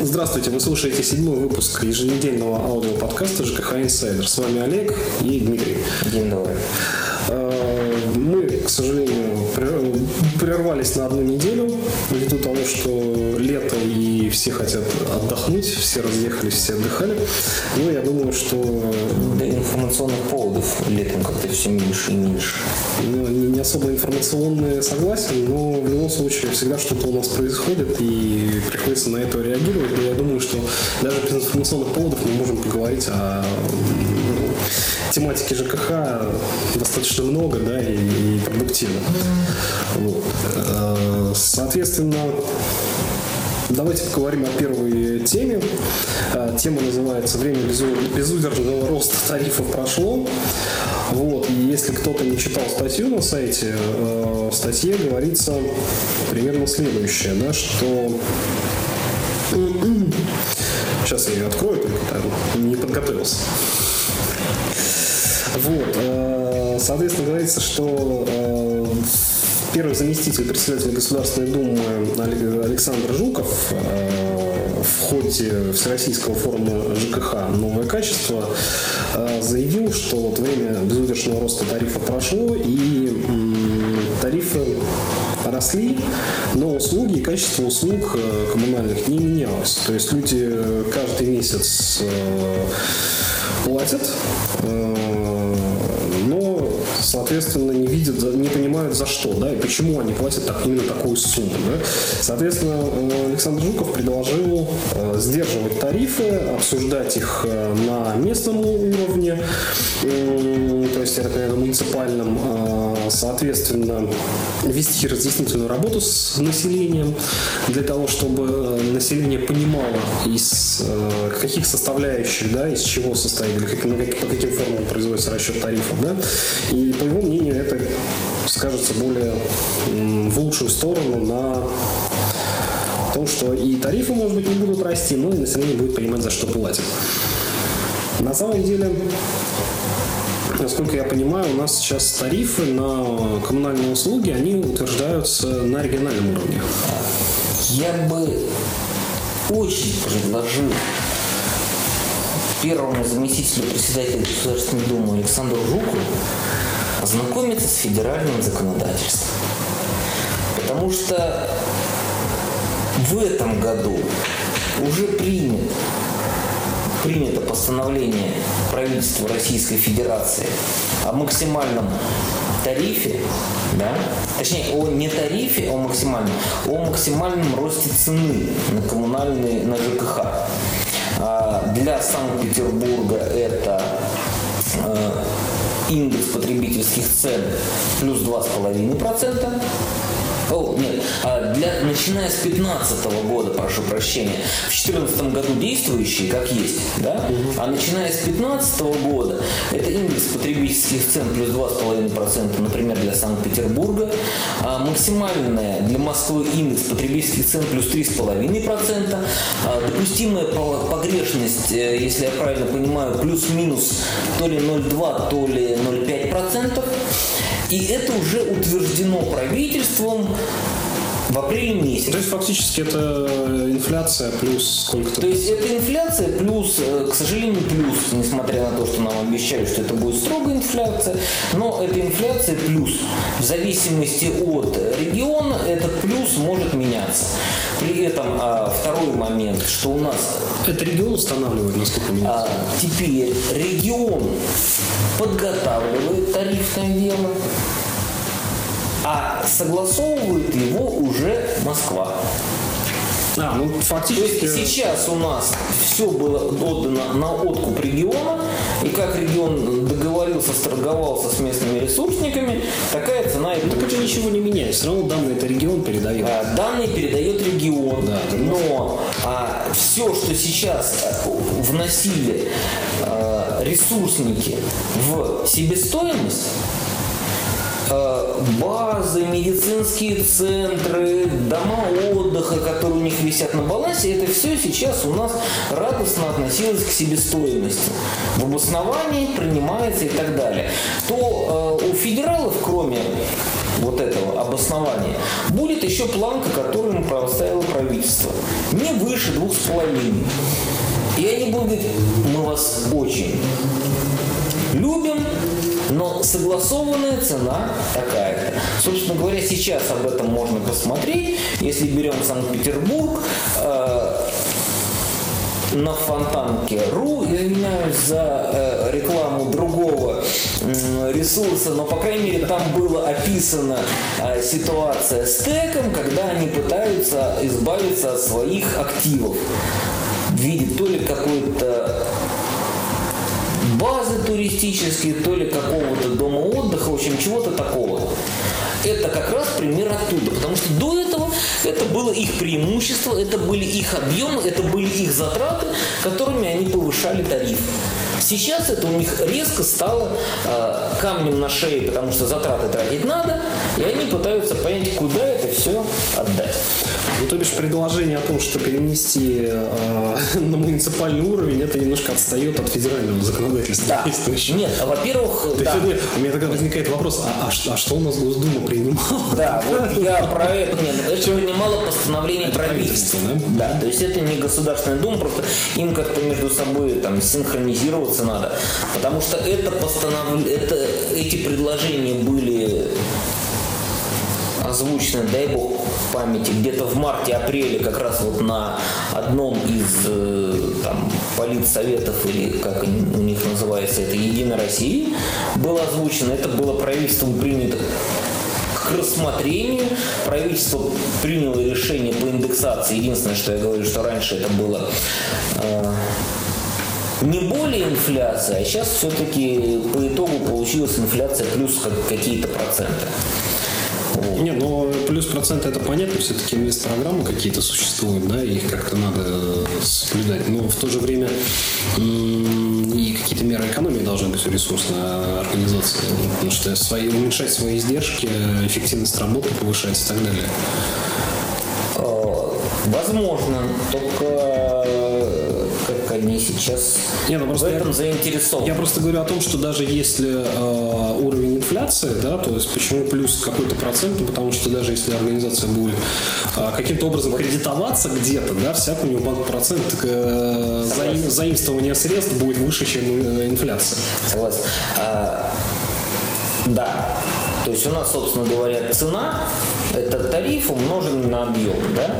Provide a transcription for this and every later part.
Здравствуйте, вы слушаете седьмой выпуск еженедельного аудиоподкаста ЖКХ Инсайдер. С вами Олег и Дмитрий. День добрый. Э, мы, к сожалению, прервались на одну неделю ввиду того, что лето и все хотят отдохнуть, все разъехались, все отдыхали. Но я думаю, что... Да информационных поводов летом как-то все меньше и меньше. Ну, не особо информационные, согласен, но в любом случае всегда что-то у нас происходит и приходится на это реагировать. Но я думаю, что даже без информационных поводов мы можем поговорить о тематики ЖКХ достаточно много, да, и, и продуктивно. Вот. Э, соответственно, Давайте поговорим о первой теме. Э, тема называется «Время безудержного роста тарифов прошло». Вот. И если кто-то не читал статью на сайте, э, в статье говорится примерно следующее, да, что Сейчас я ее открою, только не подготовился. Вот. Э, соответственно, говорится, что э, первый заместитель председателя Государственной Думы Александр Жуков э, в ходе Всероссийского форума ЖКХ «Новое качество» заявил, что вот время безудержного роста тарифа прошло, и тарифы росли, но услуги и качество услуг коммунальных не менялось. То есть люди каждый месяц платят, соответственно, не видят, не понимают за что, да, и почему они платят так, именно такую сумму. Да. Соответственно, э, Александр Жуков предложил э, сдерживать тарифы, обсуждать их э, на местном уровне, то есть, это так муниципальном, соответственно, вести разъяснительную работу с населением для того, чтобы население понимало, из каких составляющих, да, из чего состоит, или как, по каким формам производится расчет тарифов, да, и по его мнению, это скажется более в лучшую сторону на том, что и тарифы, может быть, не будут расти, но и население будет понимать, за что платит. На самом деле, насколько я понимаю, у нас сейчас тарифы на коммунальные услуги, они утверждаются на региональном уровне. Я бы очень предложил первому заместителю председателя Государственной Думы Александру Жуку ознакомиться с федеральным законодательством. Потому что в этом году уже принят, принято постановление правительства Российской Федерации о максимальном тарифе, да, точнее, о не тарифе, о максимальном, о максимальном росте цены на коммунальные, на ЖКХ. А для Санкт-Петербурга это э, индекс потребительских цен плюс 2,5%. О, нет, а для, начиная с 2015 года, прошу прощения, в 2014 году действующие, как есть, да, угу. а начиная с 2015 года, это индекс потребительских цен плюс 2,5%, например, для Санкт-Петербурга, а максимальная для Москвы индекс потребительских цен плюс 3,5%, а допустимая погрешность, э, если я правильно понимаю, плюс-минус то ли 0,2, то ли 0,5%. И это уже утверждено правительством в апреле месяце. То есть фактически это инфляция плюс сколько-то? То есть это инфляция плюс, э, к сожалению, плюс, несмотря на то, что нам обещали, что это будет строгая инфляция, но это инфляция плюс. В зависимости от региона этот плюс может меняться. При этом а, второй момент, что у нас... Это регион устанавливает, насколько меняется? А, теперь регион подготавливает тарифное дело, а согласовывает его уже Москва. А, ну фактически... То есть сейчас у нас все было отдано на откуп региона, и как регион договорился, сторговался с местными ресурсниками, такая цена и Так это ничего не меняет, все равно данные это регион передает. А, данные передает регион, да, но а, все, что сейчас э, вносили а, ресурсники в себестоимость, Э, базы, медицинские центры, дома отдыха, которые у них висят на балансе, это все сейчас у нас радостно относилось к себестоимости. В обосновании принимается и так далее. То э, у федералов, кроме вот этого обоснования будет еще планка, которую ему поставило правительство. Не выше двух с половиной. И они будут мы вас очень любим, но согласованная цена такая-то. Собственно говоря, сейчас об этом можно посмотреть. Если берем Санкт-Петербург, э, на фонтанке ру, извиняюсь за э, рекламу другого э, ресурса, но по крайней мере там была описана э, ситуация с ТЭКом, когда они пытаются избавиться от своих активов виде то ли какой-то базы туристические, то ли какого-то дома отдыха, в общем, чего-то такого. Это как раз пример оттуда, потому что до этого это было их преимущество, это были их объемы, это были их затраты, которыми они повышали тариф. Сейчас это у них резко стало э, камнем на шее, потому что затраты тратить надо, и они пытаются понять, куда это все отдать. Ну, то бишь предложение о том, что перенести э, на муниципальный уровень, это немножко отстает от федерального законодательства. Да. Нет, а, во-первых, да. есть, у меня тогда возникает вопрос, а, а ш- а что у нас Госдума принимала? Да, вот я про это, нет, это принимало постановление правительства. правительство, да? Да, то есть это не Государственная Дума, просто им как-то между собой там синхронизироваться надо. Потому что это постановление, это, эти предложения были озвучены, дай бог памяти, где-то в марте-апреле как раз вот на одном из э, там, политсоветов или как у них называется, это Единая Россия, было озвучено. Это было правительством принято к рассмотрению. Правительство приняло решение по индексации. Единственное, что я говорю, что раньше это было э, не более инфляция, а сейчас все-таки по итогу получилась инфляция плюс как- какие-то проценты. Вот. Не, но плюс проценты это понятно, все-таки программы какие-то существуют, да, их как-то надо соблюдать. Но в то же время и какие-то меры экономии должны быть у ресурсной организации, потому что свои, уменьшать свои издержки, эффективность работы повышать и так далее. Э, Возможно, только они сейчас Не, ну в просто этом я- заинтересованы. Я просто говорю о том, что даже если э, уровень инфляции, да, то есть почему плюс какой-то процент, ну, потому что даже если организация будет э, каким-то образом кредитоваться где-то, да, всяк у него банк процент э, заим- заимствования средств будет выше, чем э, инфляция. Согласен. А, да. То есть у нас, собственно говоря, цена – это тариф умноженный на объем. Да?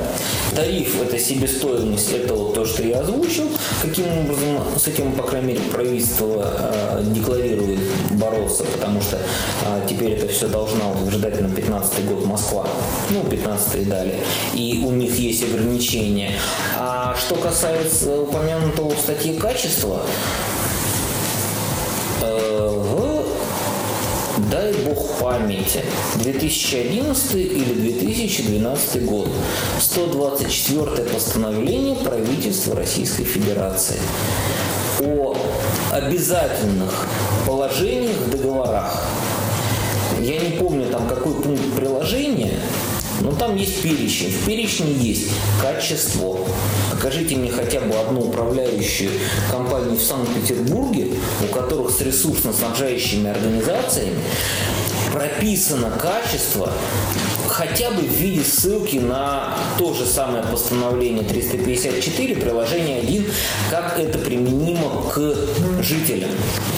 Тариф – это себестоимость, это вот то, что я озвучил. Каким образом с этим, по крайней мере, правительство а, декларирует бороться, потому что а, теперь это все должна утверждать на 15 год Москва, ну, 15 и далее. И у них есть ограничения. А что касается упомянутого в статье качества, дай бог памяти, 2011 или 2012 год. 124 постановление правительства Российской Федерации о обязательных положениях в договорах. Я не помню там какой пункт приложения, но там есть перечень. В перечне есть качество. Покажите мне хотя бы одну управляющую компанию в Санкт-Петербурге, у которых с ресурсно-снабжающими организациями прописано качество хотя бы в виде ссылки на то же самое постановление 354, приложение 1, как это применимо к жителям.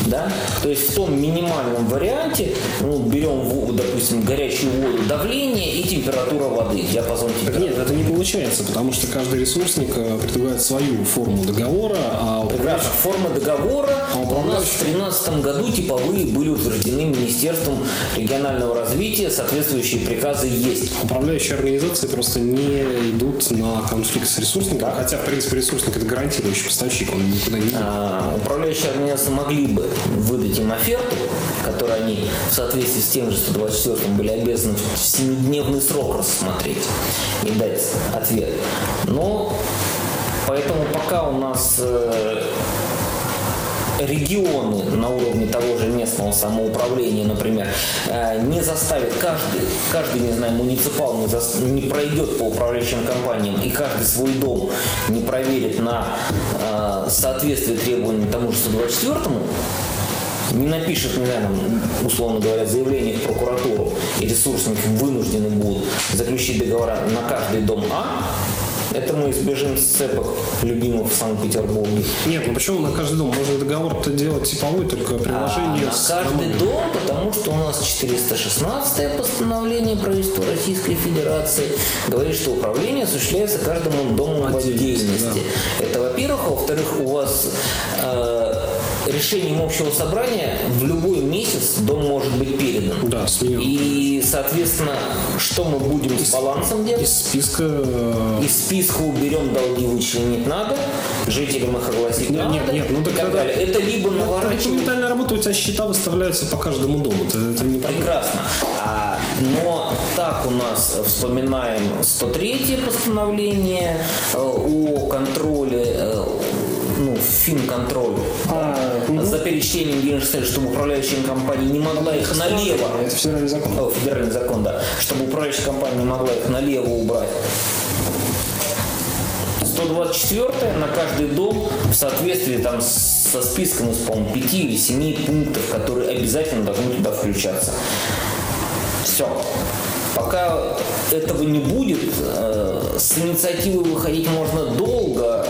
Да? То есть в том минимальном варианте ну, берем, допустим, горячую воду, давление и температура воды, диапазон температуры. нет, это не получается, потому что каждый ресурсник э, предлагает свою форму договора, а управляющий Форма договора А у нас управляющий? в 2013 году типовые были утверждены Министерством регионального развития, соответствующие приказы есть. Управляющие организации просто не идут на конфликт с ресурсником, хотя, в принципе, ресурсник это гарантирующий поставщик, он никуда не идет. А, управляющие организации могли бы выдать им оферту, которую они в соответствии с тем же 124 были обязаны в 7-дневный срок рассмотреть и дать ответ. Но поэтому пока у нас э, регионы на уровне того же местного самоуправления, например, э, не заставят каждый, каждый, не знаю, муниципал не, зас- не пройдет по управляющим компаниям и каждый свой дом не проверит на э, соответствие требованиям тому же 124 не напишет, не знаю, условно говоря, заявление в прокуратуру, и ресурсники вынуждены будут заключить договора на каждый дом А, это мы избежим сцепок любимых в Санкт-Петербурге. Нет, ну почему на каждый дом? Можно договор-то делать типовой, только приложение а, с на каждый домами. дом, потому что у нас 416 постановление правительства Российской Федерации говорит, что управление осуществляется каждому дому в Отдельности, отдельности. Это во-первых. А во-вторых, у вас э, решением общего собрания в любой месяц дом может быть передан. Да, сменен. И, соответственно, что мы будем с балансом делать? Из списка... э, Из списка уберем долги вычленить надо, жителям их огласить Нет, надо нет, нет, ну и так так далее. Это либо Это наворачивать документальная работа, у тебя счета выставляются по каждому дому. Это, это не. Прекрасно. А, но так у нас вспоминаем 103 постановление э, о контроле, э, ну, финконтроль, А, за перечислением денежных средств, чтобы управляющая компания не могла их налево, Это федеральный закон. О, федеральный закон, да, чтобы управляющая компания не могла их налево убрать. 124 на каждый дом в соответствии там со списком из, по-моему, 5 или 7 пунктов, которые обязательно должны туда включаться. Все. Пока этого не будет, э, с инициативой выходить можно долго,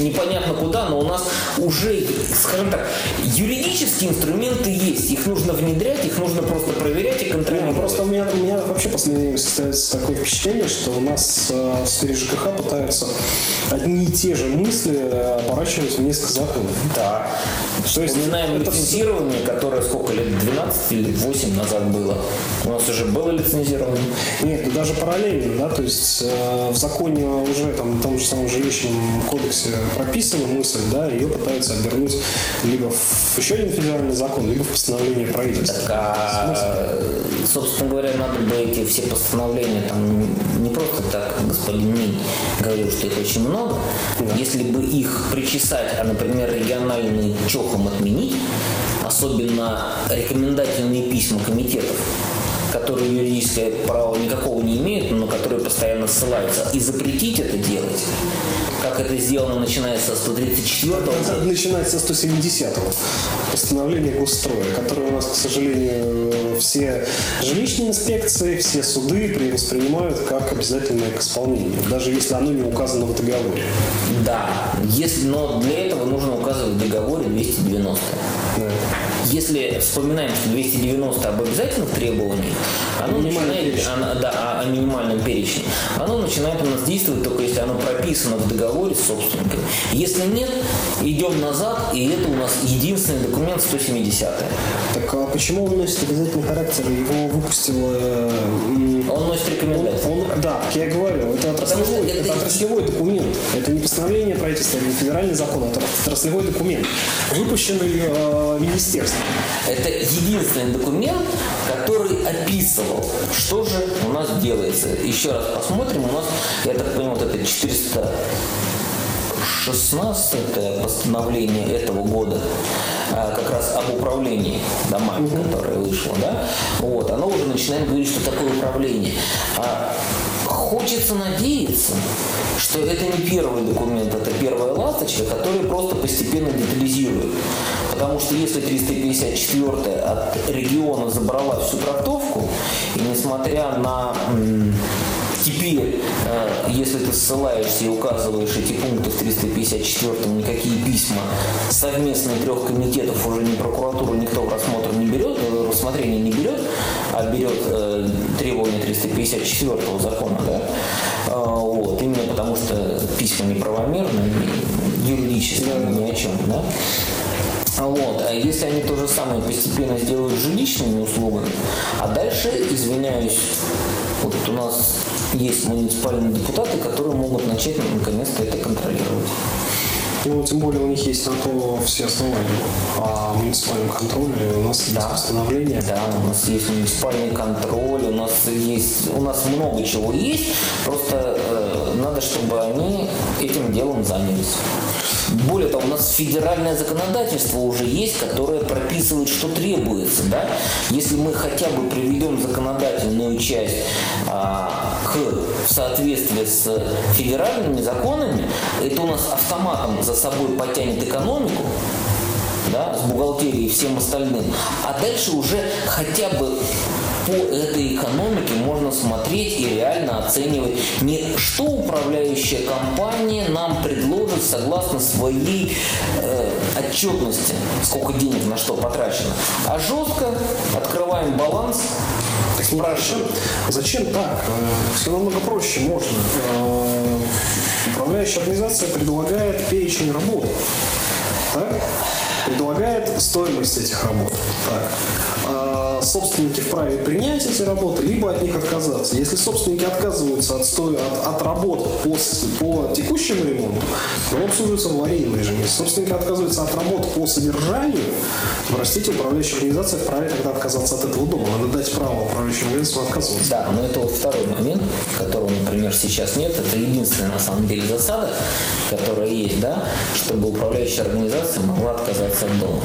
непонятно куда, но у нас уже, скажем так, юридические инструменты есть. Их нужно внедрять, их нужно просто проверять и контролировать. ну просто у меня, у меня вообще в последнее время состоится такое впечатление, что у нас э, в сфере ЖКХ пытаются одни и те же мысли э, оборачивать в несколько законов. Да. То есть Вспоминаем это лицензирование, которое сколько лет, 12 или 8 назад было. У нас уже было лицензирование. Нет, ну даже параллельно, да, то есть э, в законе уже там, в том же самом жилищном кодексе прописана мысль, да, ее пытаются обернуть либо в еще один федеральный закон, либо в постановление правительства. Так, а, собственно говоря, надо бы эти все постановления, там, не просто так господин Минь говорил, что их очень много. Если бы их причесать, а, например, региональный чохом отменить, особенно рекомендательные письма комитетов, которые юридическое право никакого не имеют, но которые постоянно ссылаются, и запретить это делать, как это сделано начиная со 134 Надо начинать со 170-го постановления Госстроя, которое у нас, к сожалению, все жилищные инспекции, все суды при- воспринимают как обязательное к исполнению, даже если оно не указано в договоре. Да, если, но для этого нужно указывать в договоре 290. Да. Если вспоминаем, что 290 об обязательных требованиях, оно начинает, оно- да, о, о минимальном перечне, оно начинает у нас действовать только если оно прописано в договоре с собственником. Если нет, идем назад, и это у нас единственный документ 170 Так а почему он носит обязательный характер? Его выпустил... э, Он носит рекомендации. Он, он- да, я говорю, это отраслевой, это это- отраслевой документ. Это не постановление правительства, не федеральный закон, это отраслевой документ, выпущенный э, министерством. Это единственный документ, который описывал, что же у нас делается. Еще раз посмотрим. У нас, я так понимаю, вот это 416 постановление этого года а, как раз об управлении домами, которое вышло, да, вот, оно уже начинает говорить, что такое управление. А хочется надеяться, что это не первый документ, это первая ласточка, которая просто постепенно детализирует. Потому что если 354 от региона забрала всю трактовку, и несмотря на теперь, э, если ты ссылаешься и указываешь эти пункты в 354 никакие письма совместные трех комитетов уже ни прокуратуру никто в рассмотр не берет, э, рассмотрение не берет, а берет э, требования 354 закона, да, Э, вот, именно потому что письма неправомерны, юридически ни о чем, да. А Вот. А если они то же самое постепенно сделают жилищными услугами, а дальше, извиняюсь, вот у нас есть муниципальные депутаты, которые могут начать наконец-то это контролировать. Ну, тем более у них есть на то все основания. А муниципальном контроле у нас есть Да. постановление. Да, у нас есть муниципальный контроль, у нас есть, у нас много чего есть, просто э, надо, чтобы они этим делом занялись. Более того, у нас федеральное законодательство уже есть, которое прописывает, что требуется. Да? Если мы хотя бы приведем законодательную часть а, к в соответствии с федеральными законами, это у нас автоматом за собой потянет экономику, да, с бухгалтерией и всем остальным. А дальше уже хотя бы по этой экономике можно смотреть и реально оценивать не что управляющая компания нам предложит согласно своей э, отчетности, сколько денег на что потрачено, а жестко открываем баланс, спрашиваем. Зачем так? Э, Все намного проще можно. Э, Управляющая организация предлагает перечень работ. Так? Предлагает стоимость этих работ. Так. А собственники вправе принять эти работы, либо от них отказаться. Если собственники отказываются от, сто... от, от работ по, по текущему ремонту, то обслуживается в аварийном режиме. Если собственники отказываются от работ по содержанию, простите, управляющая организация вправе тогда отказаться от этого дома. Надо дать право управляющей организации отказываться. Да, но это вот второй момент, которого, например, сейчас нет. Это единственная, на самом деле, засада, которая есть, да, чтобы управляющая организация могла отказаться от дома.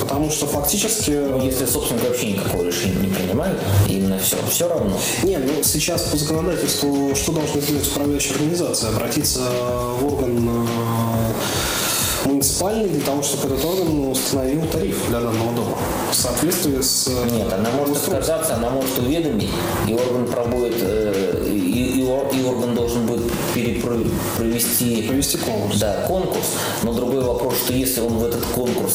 Потому что фактически... Ну, Если собственник вообще никакого решения не принимает, именно все, все равно. Не, ну сейчас по законодательству что должна сделать управляющая организация? Обратиться в орган э, муниципальный для того, чтобы этот орган установил тариф для данного дома в соответствии с... э, Нет, она может отказаться, она может уведомить, и орган пробует, э, и, и ор- и орган должен будет перепро- провести Провести конкурс. Да, конкурс. Но другой вопрос, что если он в этот конкурс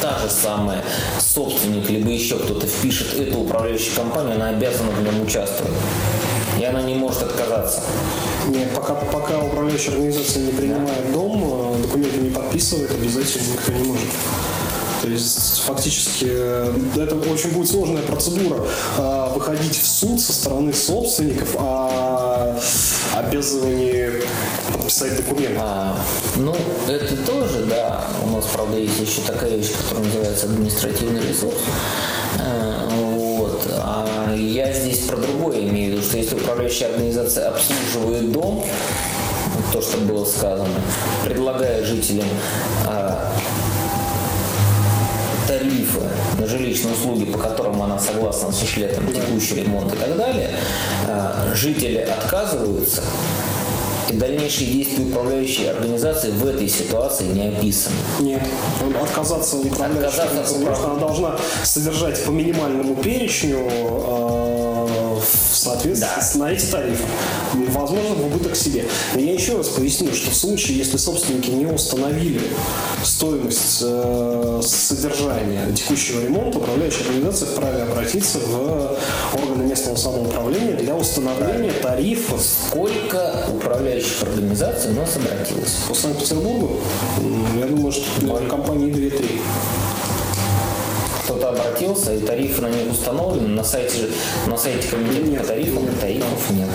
та же самая собственник, либо еще кто-то впишет эту управляющую компанию, она обязана в нем участвовать. И она не может отказаться. Нет, пока, пока управляющая организация не принимает дом, э, документы не подписывает, обязательно никто не может. То есть фактически э, это очень будет сложная процедура э, выходить в суд со стороны собственников о обязывании подписать документы. А, ну, это тоже, да. У нас, правда, есть еще такая вещь, которая называется административный ресурс. Э, Вот. А я здесь про другое имею в виду, что если управляющая организация обслуживает дом, то, что было сказано, предлагая жителям а, тарифы на жилищные услуги, по которым она согласна осуществлять там, текущий ремонт и так далее, а, жители отказываются, и дальнейшие действия управляющей организации в этой ситуации не описаны. Нет, отказаться от управляющей Отказаться от организации, что она должна содержать по минимальному перечню э, в соответствии Да. на эти тарифы. Возможно, в убыток себе. Но я еще раз поясню, что в случае, если собственники не установили стоимость э, содержания текущего ремонта, управляющая организация вправе обратиться в органы местного самоуправления для установления тарифа Сколько управляющих организаций у нас обратилось? по Санкт-Петербургу. Я думаю, что компании 2-3. Кто-то обратился, и тарифы на них установлены. На сайте, на сайте комитета по тарифам тарифов нет.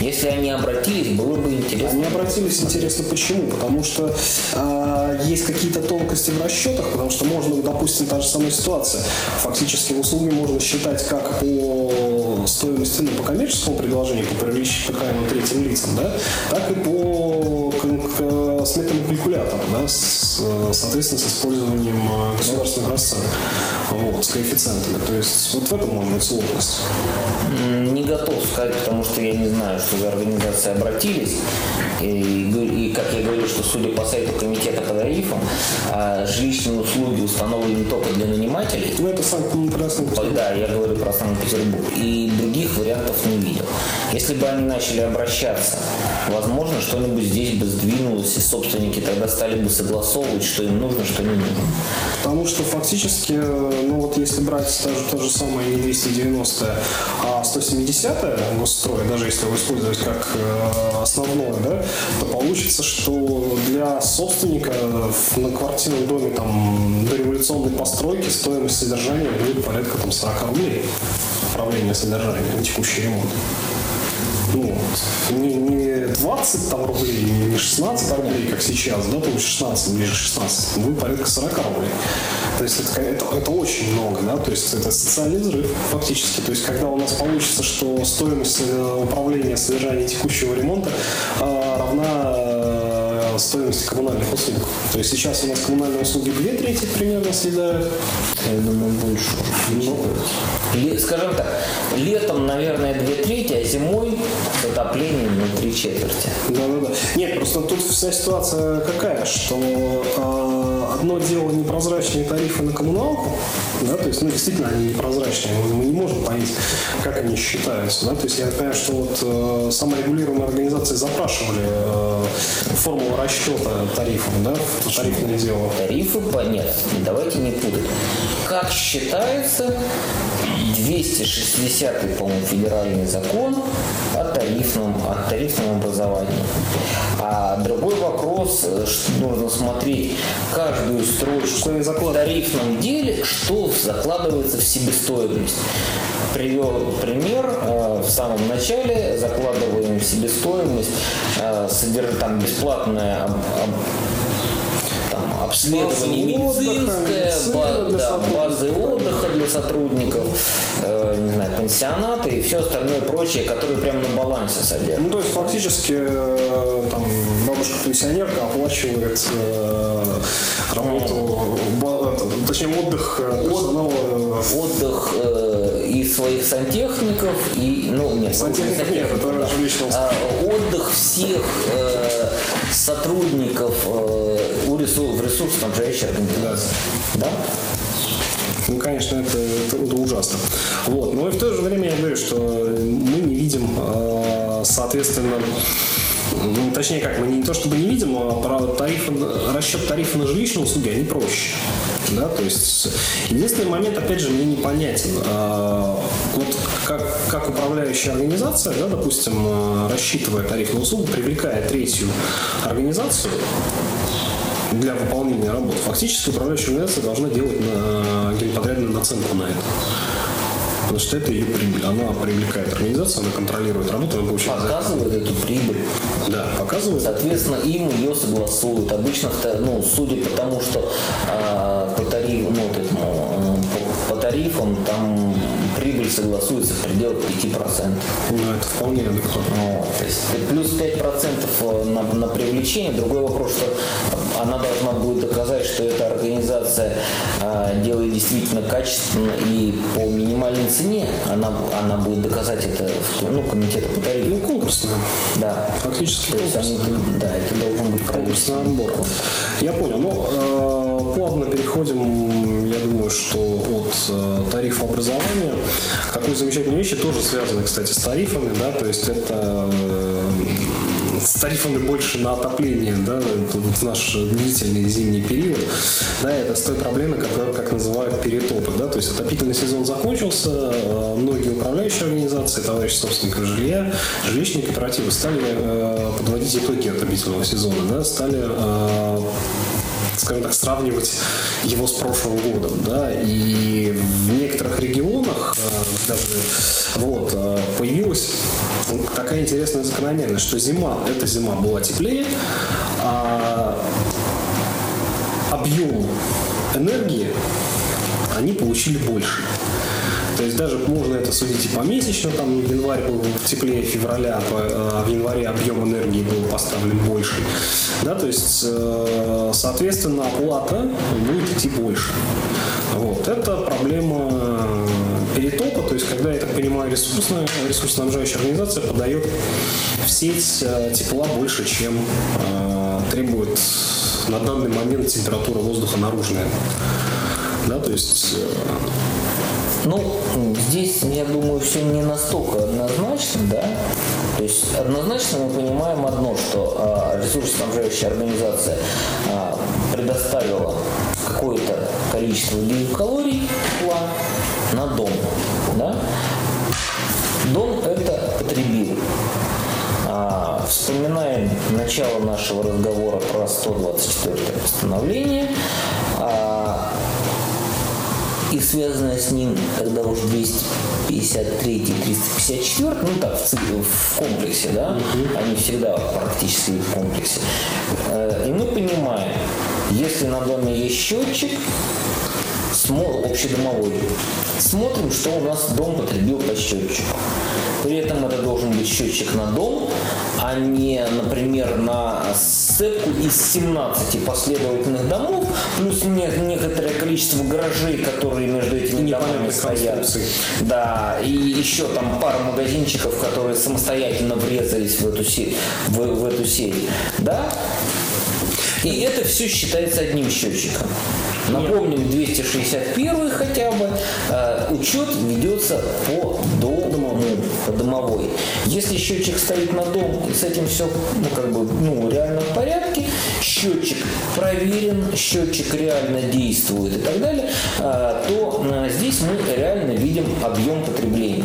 Если они обратились, было бы интересно. Они обратились, интересно, почему? Потому что э, есть какие-то тонкости в расчетах, потому что можно, допустим, та же самая ситуация. Фактически услуги можно считать как по стоимости, ну, по коммерческому предложению, по привлекаемым третьим лицам, да, так и по к сметному калькулятору, да, с, соответственно, с использованием э, государственных расценок, вот, с коэффициентами. То есть вот в этом может быть сложность. Не готов сказать, потому что я не знаю, за организации обратились. И, и, как я говорю, что судя по сайту комитета по тарифам, а, жилищные услуги установлены только для нанимателей. Ну, это Санкт-Петербург. Да, я говорю про Санкт-Петербург. И других вариантов не видел. Если бы они начали обращаться, возможно, что-нибудь здесь бы сдвинулось, и собственники тогда стали бы согласовывать, что им нужно, что не нужно. Потому что фактически, ну вот если брать та же, то же самое не 290, а 170 госстрой, даже если его использовать как э, основное, да, то получится, что для собственника на квартирном доме там до революционной постройки стоимость содержания будет порядка там 40 рублей. Управление содержанием, текущий ремонт. Ну, не, не 20 там рублей, не не 16 рублей, как сейчас, да, там 16, ближе 16, будет порядка 40 рублей. То есть это, это, это очень много, да, то есть это социальный взрыв фактически. То есть когда у нас получится, что стоимость э, управления содержания текущего ремонта э, равна стоимости коммунальных услуг. То есть сейчас у нас коммунальные услуги две трети примерно съедают. Я думаю, больше. Ну, Скажем так, летом, наверное, две трети, а зимой с отоплением на три четверти. Да, да, да. Нет, просто тут вся ситуация какая, что э, одно дело непрозрачные тарифы на коммуналку, да, то есть, ну, действительно, они непрозрачные, мы, не можем понять, как они считаются, да, то есть я понимаю, что вот э, саморегулируемые организации запрашивали э, формулу расчета тарифов, да, тарифное дело. Тарифы, нет, давайте не путать. Как считается 260 по-моему, федеральный закон о тарифном, о тарифном образовании. А другой вопрос, э, что нужно смотреть каждую строчку в тарифном деле, что закладывается в себестоимость. Привел пример, э, в самом начале закладываем в себестоимость, э, там бесплатная обследование Базы отдыха, медицинское, медицина ба- для да, сотрудников. базы отдыха для сотрудников, э, не знаю, пансионаты и все остальное прочее, которые прямо на балансе содержат. Ну, то есть фактически э, там бабушка-пенсионерка оплачивает э, работу, ба- точнее отдых э, персонала Отдых э, и своих сантехников, и, ну, нет, Сантехников нет, это да. жилищного А, отдых всех э, сотрудников э, у ресурс, в ресурсоснабжающей организации. Да? Ну, конечно, это, это- это ужасно. Вот. Но и в то же время я говорю, что мы не видим, э, соответственно, ну, точнее как, мы не то чтобы не видим, а про тарифы, на- расчет тарифа на жилищные услуги, они проще. Да, то есть единственный момент, опять же, мне непонятен. А, Вот как, как управляющая организация, да, допустим, э, рассчитывая тариф на услугу, привлекая третью организацию, для выполнения работ. Фактически управляющая организация должна делать на генподрядную наценку на это. Потому что это ее прибыль. Она привлекает организацию, она контролирует работу, она получает. Показывает эту прибыль. Да, показывает. Соответственно, им ее согласуют. Обычно, ну, судя по тому, что а, по, тарифу, ну, вот этому, э, по, по тарифам там прибыль согласуется в пределах 5%. Ну, это вполне адекватно. Вот, то есть плюс 5% на, на привлечение. Другой вопрос, что она должна будет доказать, что эта организация а, делает действительно качественно и по минимальной цене. Она, она будет доказать это ну, комитету по тарифу. Ну, конкурсная. Да. Фактически они, да, это должен быть Конкурсный отбор. Я понял. Ну, э, плавно переходим, я думаю, что от э, тарифа образования. К такой замечательной вещи, тоже связанной, кстати, с тарифами, да, то есть это э, с тарифами больше на отопление, да, в наш длительный зимний период, да, это с той проблемой, которую, как называют, перетопы, да, то есть отопительный сезон закончился, э, многие управляющие организации, товарищи собственников жилья, жилищные кооперативы стали э, подводить итоги отопительного сезона, да, стали э, скажем так, сравнивать его с прошлым годом, да, и в некоторых регионах э, даже вот э, появилась такая интересная закономерность, что зима, эта зима была теплее, а объем энергии они получили больше. То есть даже можно это судить и помесячно, там январь был теплее февраля, а в январе объем энергии был поставлен больше. Да, то есть, э, соответственно, оплата будет идти больше. Вот. Это проблема перетопа, то есть когда, я так понимаю, ресурсная, ресурсоснабжающая организация подает в сеть э, тепла больше, чем э, требует на данный момент температура воздуха наружная. Да, то есть э, Ну, здесь, я думаю, все не настолько однозначно, да. То есть однозначно мы понимаем одно, что а, ресурсоснабжающая организация а, предоставила какое-то количество гигакалорий на дом, да. Дом это потребил. А, Вспоминаем начало нашего разговора про 124 постановление. А, и связанное с ним, когда уж 253 354, ну так, в, в комплексе, да, они всегда практически в комплексе. Э, И мы понимаем, если на доме есть счетчик, общедомовой, смотрим, что у нас дом потребил по счетчику. При этом это должен быть счетчик на дом, а не, например, на сцепку из 17 последовательных домов, плюс некоторое количество гаражей, которые между этими домами стоят. Да, и еще там пара магазинчиков, которые самостоятельно врезались в эту, сеть, в, в эту сеть. Да? И это все считается одним счетчиком. Напомним, 261 хотя бы, э, учет ведется по дому, по домовой. Если счетчик стоит на дом и с этим все ну, как бы, ну, реально в порядке, счетчик проверен, счетчик реально действует и так далее, э, то э, здесь мы реально видим объем потребления.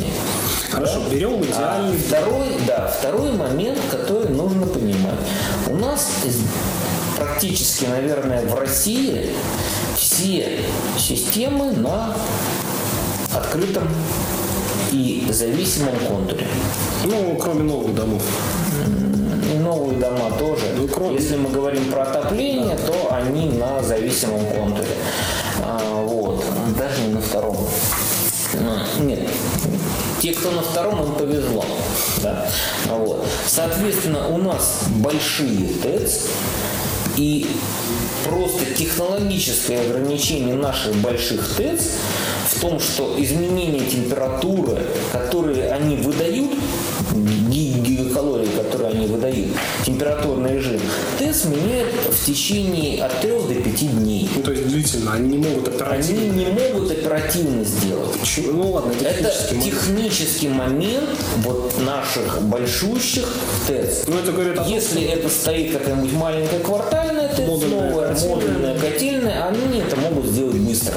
Хорошо, да? берем идеальный. А второй, да, второй момент, который нужно понимать. У нас практически, наверное, в России все системы на открытом и зависимом контуре. Ну, кроме новых домов. И новые дома тоже. Ну, кроме... Если мы говорим про отопление, да. то они на зависимом контуре. А, вот. Даже не на втором. А, нет, те, кто на втором, им повезло. Да? Вот. Соответственно, у нас большие ТЭЦ, и просто технологическое ограничение наших больших ТЭЦ в том, что изменение температуры, которые они выдают, гигакалории, которые они выдают, температурный режим, ТЭС меняет в течение от 3 до 5 дней. Ну, то есть длительно, они не могут оперативно. Они не могут оперативно сделать. Почему? Ну ладно, это технический момент вот наших большущих ТЭС. Ну, это говорит Если это стоит какая-нибудь маленькая квартальная ТЭС, модульная, новая котельная. модульная котельная, они это могут сделать быстро.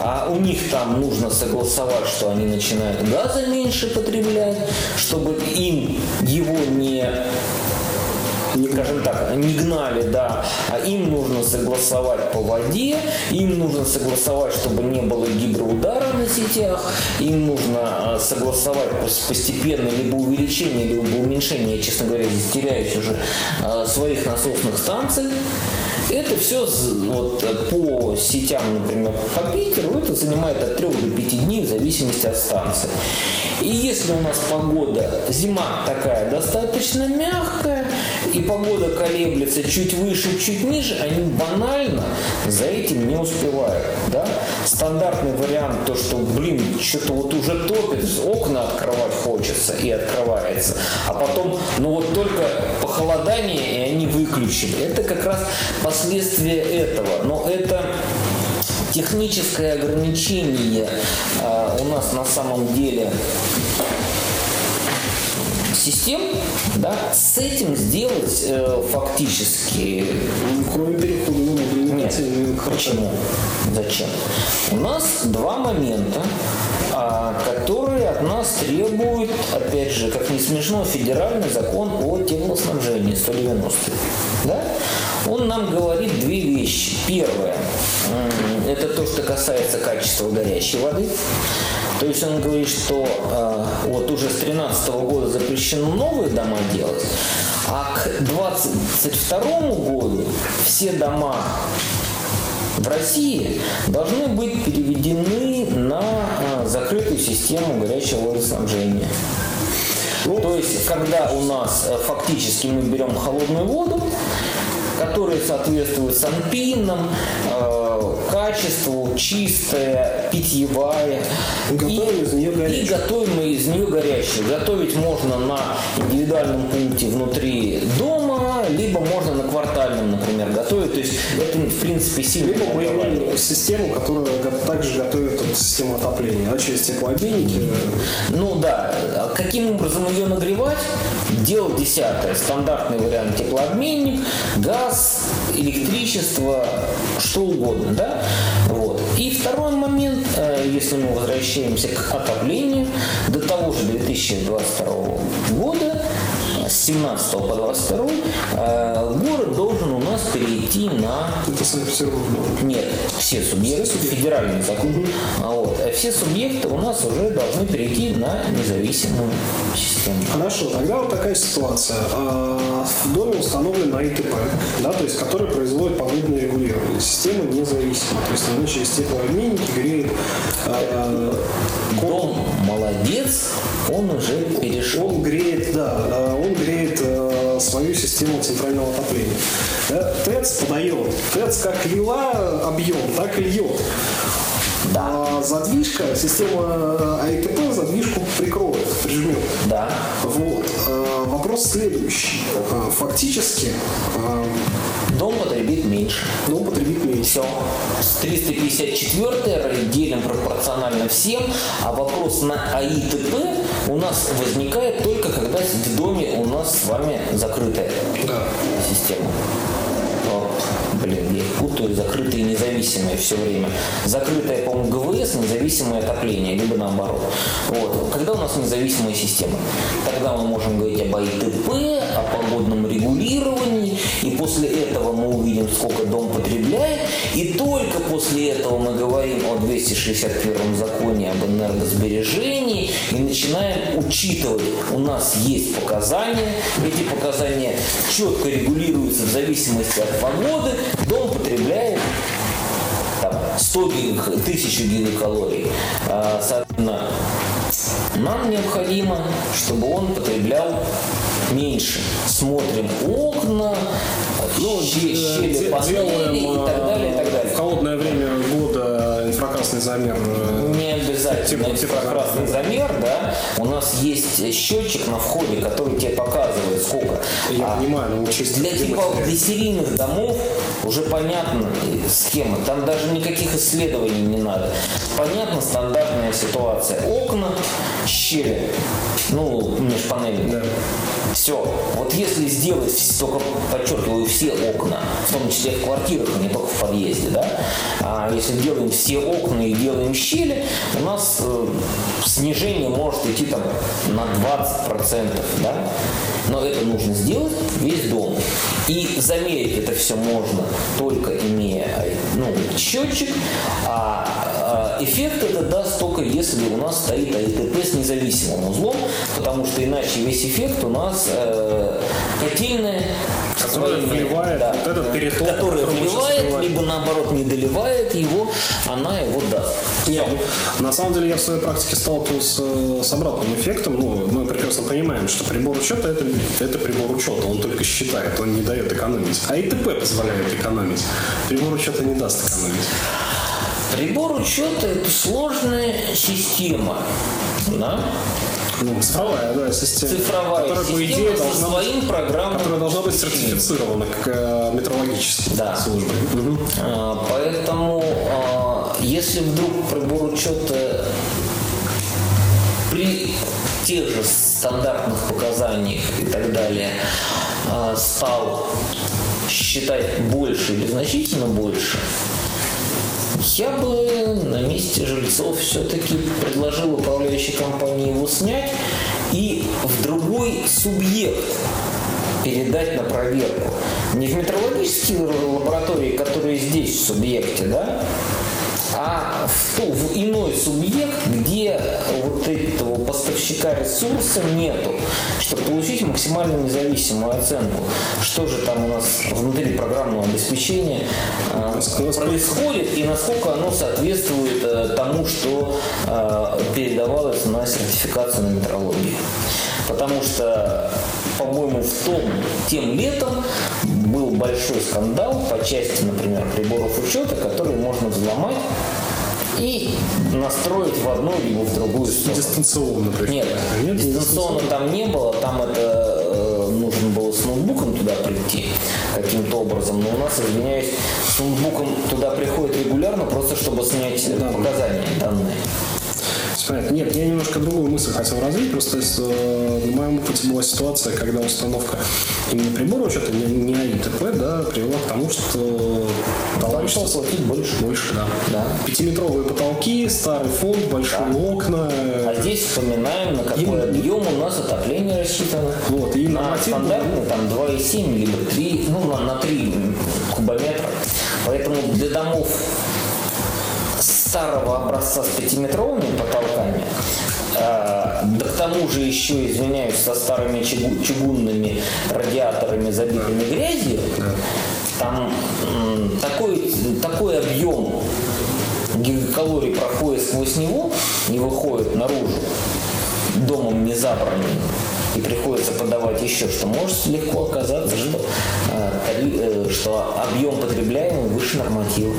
А у них там нужно согласовать, что они начинают газа меньше потреблять, чтобы им его не скажем так, не гнали, да, а им нужно согласовать по воде, им нужно согласовать, чтобы не было гидроудара на сетях, им нужно а, согласовать постепенно либо увеличение, либо уменьшение, я, честно говоря, здесь теряюсь уже, а, своих насосных станций. Это все вот, по сетям, например, по Питеру, это занимает от 3 до 5 дней в зависимости от станции. И если у нас погода, зима такая достаточно мягкая, и погода колеблется чуть выше, чуть ниже, они банально за этим не успевают. Да? Стандартный вариант, то, что, блин, что-то вот уже топит, окна открывать хочется и открывается, а потом, ну вот только похолодание, и они выключили. Это как раз последствия этого. Но это техническое ограничение э, у нас на самом деле систем, да, с этим сделать э, фактически... Кроме перехода на Нет. Почему? Зачем? У нас два момента, а, которые от нас требуют, опять же, как не смешно, федеральный закон о теплоснабжении 190. Да? Он нам говорит две вещи. Первое – это то, что касается качества горячей воды. То есть он говорит, что э, вот уже с 2013 года запрещено новые дома делать, а к 2022 году все дома в России должны быть переведены на э, закрытую систему горячего водоснабжения. То есть, когда у нас э, фактически мы берем холодную воду, которые соответствуют санпинам, э, качеству, чистая, питьевая. Готовим и, из нее горячую. И готовим мы из нее горячую. Готовить можно на индивидуальном пункте внутри дома, либо можно на квартальном, например, готовить. То есть это, в принципе, сильно Либо мы систему, которая также готовит систему отопления, а через теплообменники. Ну да. А каким образом ее нагревать? Дело десятое. Стандартный вариант теплообменник, газ, электричество, что угодно, да? Вот. И второй момент, э, если мы возвращаемся к отоплению, до того же 2022 года 17 по 22 э, город должен у нас перейти перейти на... Это Санкт-Петербург. Нет, все субъекты, все субъекты. федеральный закон. Угу. А вот, а все субъекты у нас уже должны перейти на независимую систему. Хорошо, тогда вот такая ситуация. А, в доме установлен АИТП, да, то есть который производит погодное регулирование. Система независима. То есть она через теплообменники греет а, Дом молодец, он уже перешел. Он греет, да, он греет свою систему центрального отопления. Да, ТЭЦ подает. ТЭЦ как лила объем, так и льет. Да. А задвижка, система АИТП задвижку прикроет, прижмет. Да. Вот. А, вопрос следующий. А, фактически... А, Дом потребит меньше. Дом потребит меньше. Все. С 354 делим пропорционально всем, а вопрос на АИТП у нас возникает только когда в доме у нас с вами закрытая да. система блин, я путаю, закрытые и независимые все время. Закрытое, по-моему, ГВС, независимое отопление, либо наоборот. Вот. Когда у нас независимая система? Тогда мы можем говорить об АИТП, о погодном регулировании, и после этого мы увидим, сколько дом потребляет, и только после этого мы говорим о 261 законе об энергосбережении и начинаем учитывать, у нас есть показания, эти показания четко регулируются в зависимости от погоды, дом потребляет там, 100 тысяч гигакалорий. А, соответственно, нам необходимо, чтобы он потреблял меньше. Смотрим окна, ну, щели, панели и так далее, и так далее. В холодное время года инфракрасный замер э, не обязательно инфракрасный замер, да. У нас есть счетчик на входе, который тебе показывает сколько. Я а понимаю, но чисто для типа для серийных домов уже понятна схема. Там даже никаких исследований не надо. Понятна стандартная ситуация. Окна, щели, ну, межпанели. Да. Все. Вот если сделать, только подчеркиваю, все окна, в том числе в квартирах, а не только в подъезде, да, а если делаем все окна и делаем щели, у нас э, снижение может идти там на 20%, да, но это нужно сделать весь дом. И замерить это все можно только имея ну, счетчик, а, а эффект это даст только если у нас стоит АИТП с независимым узлом, потому что иначе весь эффект у нас э, котельная которая вливает да, вот этот переток, которая вливает, либо наоборот не доливает его, она его даст. Нет, на самом деле я в своей практике сталкивался с обратным эффектом. Ну, мы прекрасно понимаем, что прибор учета это, это прибор учета, он только считает, он не дает экономить. А ИТП позволяет экономить. Прибор учета не даст экономить. Прибор учета это сложная система. Да? Ну, цифровая, да, система. Цифровая которая, система по идее, должна своим быть, программным Которая должна быть сертифицирована как э, метрологическая да. служба. Угу. А, поэтому, а, если вдруг прибор учета при тех же стандартных показаниях и так далее а, стал считать больше или значительно больше, я бы на месте жильцов все-таки предложил управляющей компании его снять и в другой субъект передать на проверку. Не в метрологические лаборатории, которые здесь в субъекте, да, а в, в иной субъект, где вот этого поставщика ресурса нету, чтобы получить максимально независимую оценку, что же там у нас внутри программного обеспечения э, происходит и насколько оно соответствует э, тому, что э, передавалось на сертификацию на метрологии. Потому что по-моему, в том, тем летом был большой скандал по части, например, приборов учета, которые можно взломать и настроить в одну либо в другую сторону. Дистанционно, например. Нет, Нет дистанционно там не было, там это э, нужно было с ноутбуком туда прийти каким-то образом. Но у нас, извиняюсь, с ноутбуком туда приходит регулярно, просто чтобы снять да. показания данные. Понятно. Нет, я немножко другую мысль хотел развить. Просто э, в моем опыте была ситуация, когда установка именно прибора учета, не, не АИТП, да, привела к тому, что товарищество платить больше. Больше, да. да. Пятиметровые потолки, старый фонд, большие да. окна. А здесь вспоминаем, на какой и, объем у нас отопление рассчитано. Вот, и на стандартный там 2,7 либо 3, ну на, на 3 кубометра для домов старого образца с пятиметровыми потолками, а, да к тому же еще, извиняюсь, со старыми чугунными радиаторами, забитыми грязью, там такой, такой объем гигакалорий проходит сквозь него и выходит наружу, домом не забранным, и приходится подавать еще, что может легко оказаться, что, э, э, что объем потребляемый выше норматива.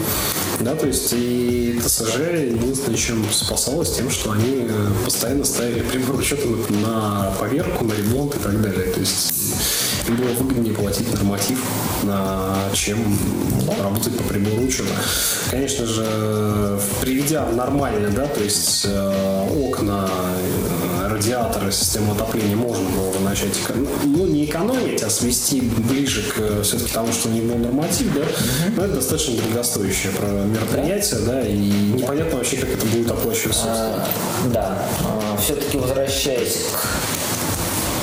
Да, то есть и ТСЖ единственное, чем спасалось, тем, что они э, постоянно ставили прибор учета на поверку, на ремонт и так далее. То есть им было выгоднее платить норматив, чем работать по прибору учета. Конечно же, приведя нормально, да, то есть э, окна, радиаторы, систему отопления можно было бы начать, ну, не экономить, а свести ближе к все-таки тому, что не был норматив, да, но это достаточно дорогостоящее мероприятие, да, и непонятно вообще, как это будет оплачиваться. А, да, а, все-таки возвращаясь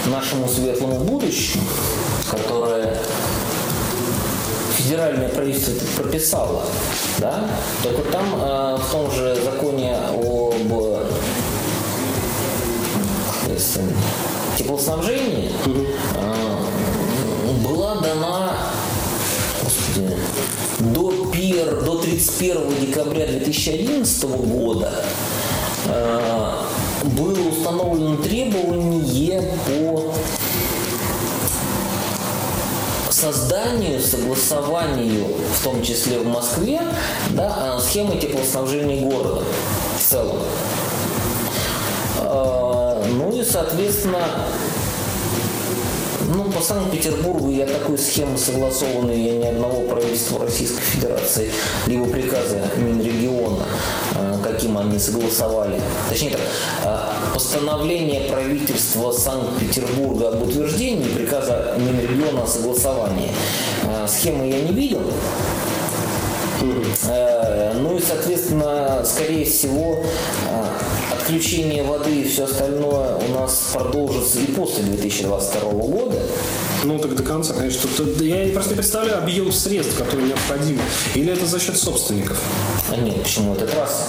к нашему светлому будущему, которое федеральное правительство прописало, да, только там э, в том же теплоснабжении э, была дана господи, до, пер, до 31 декабря 2011 года э, было установлено требование по созданию, согласованию, в том числе в Москве, да, схемы теплоснабжения города в целом. А, ну и, соответственно, ну, по Санкт-Петербургу я такой схемы согласованной я ни одного правительства Российской Федерации, либо приказа Минрегиона, а, каким они согласовали. Точнее так, а, постановление правительства Санкт-Петербурга об утверждении приказа Минрегиона о согласовании. А, схемы я не видел. Ну и, соответственно, скорее всего, отключение воды и все остальное у нас продолжится и после 2022 года. Ну, так до конца, конечно. Тут, я просто не представляю объем средств, которые необходимы. Или это за счет собственников? А нет, почему? Это трасса.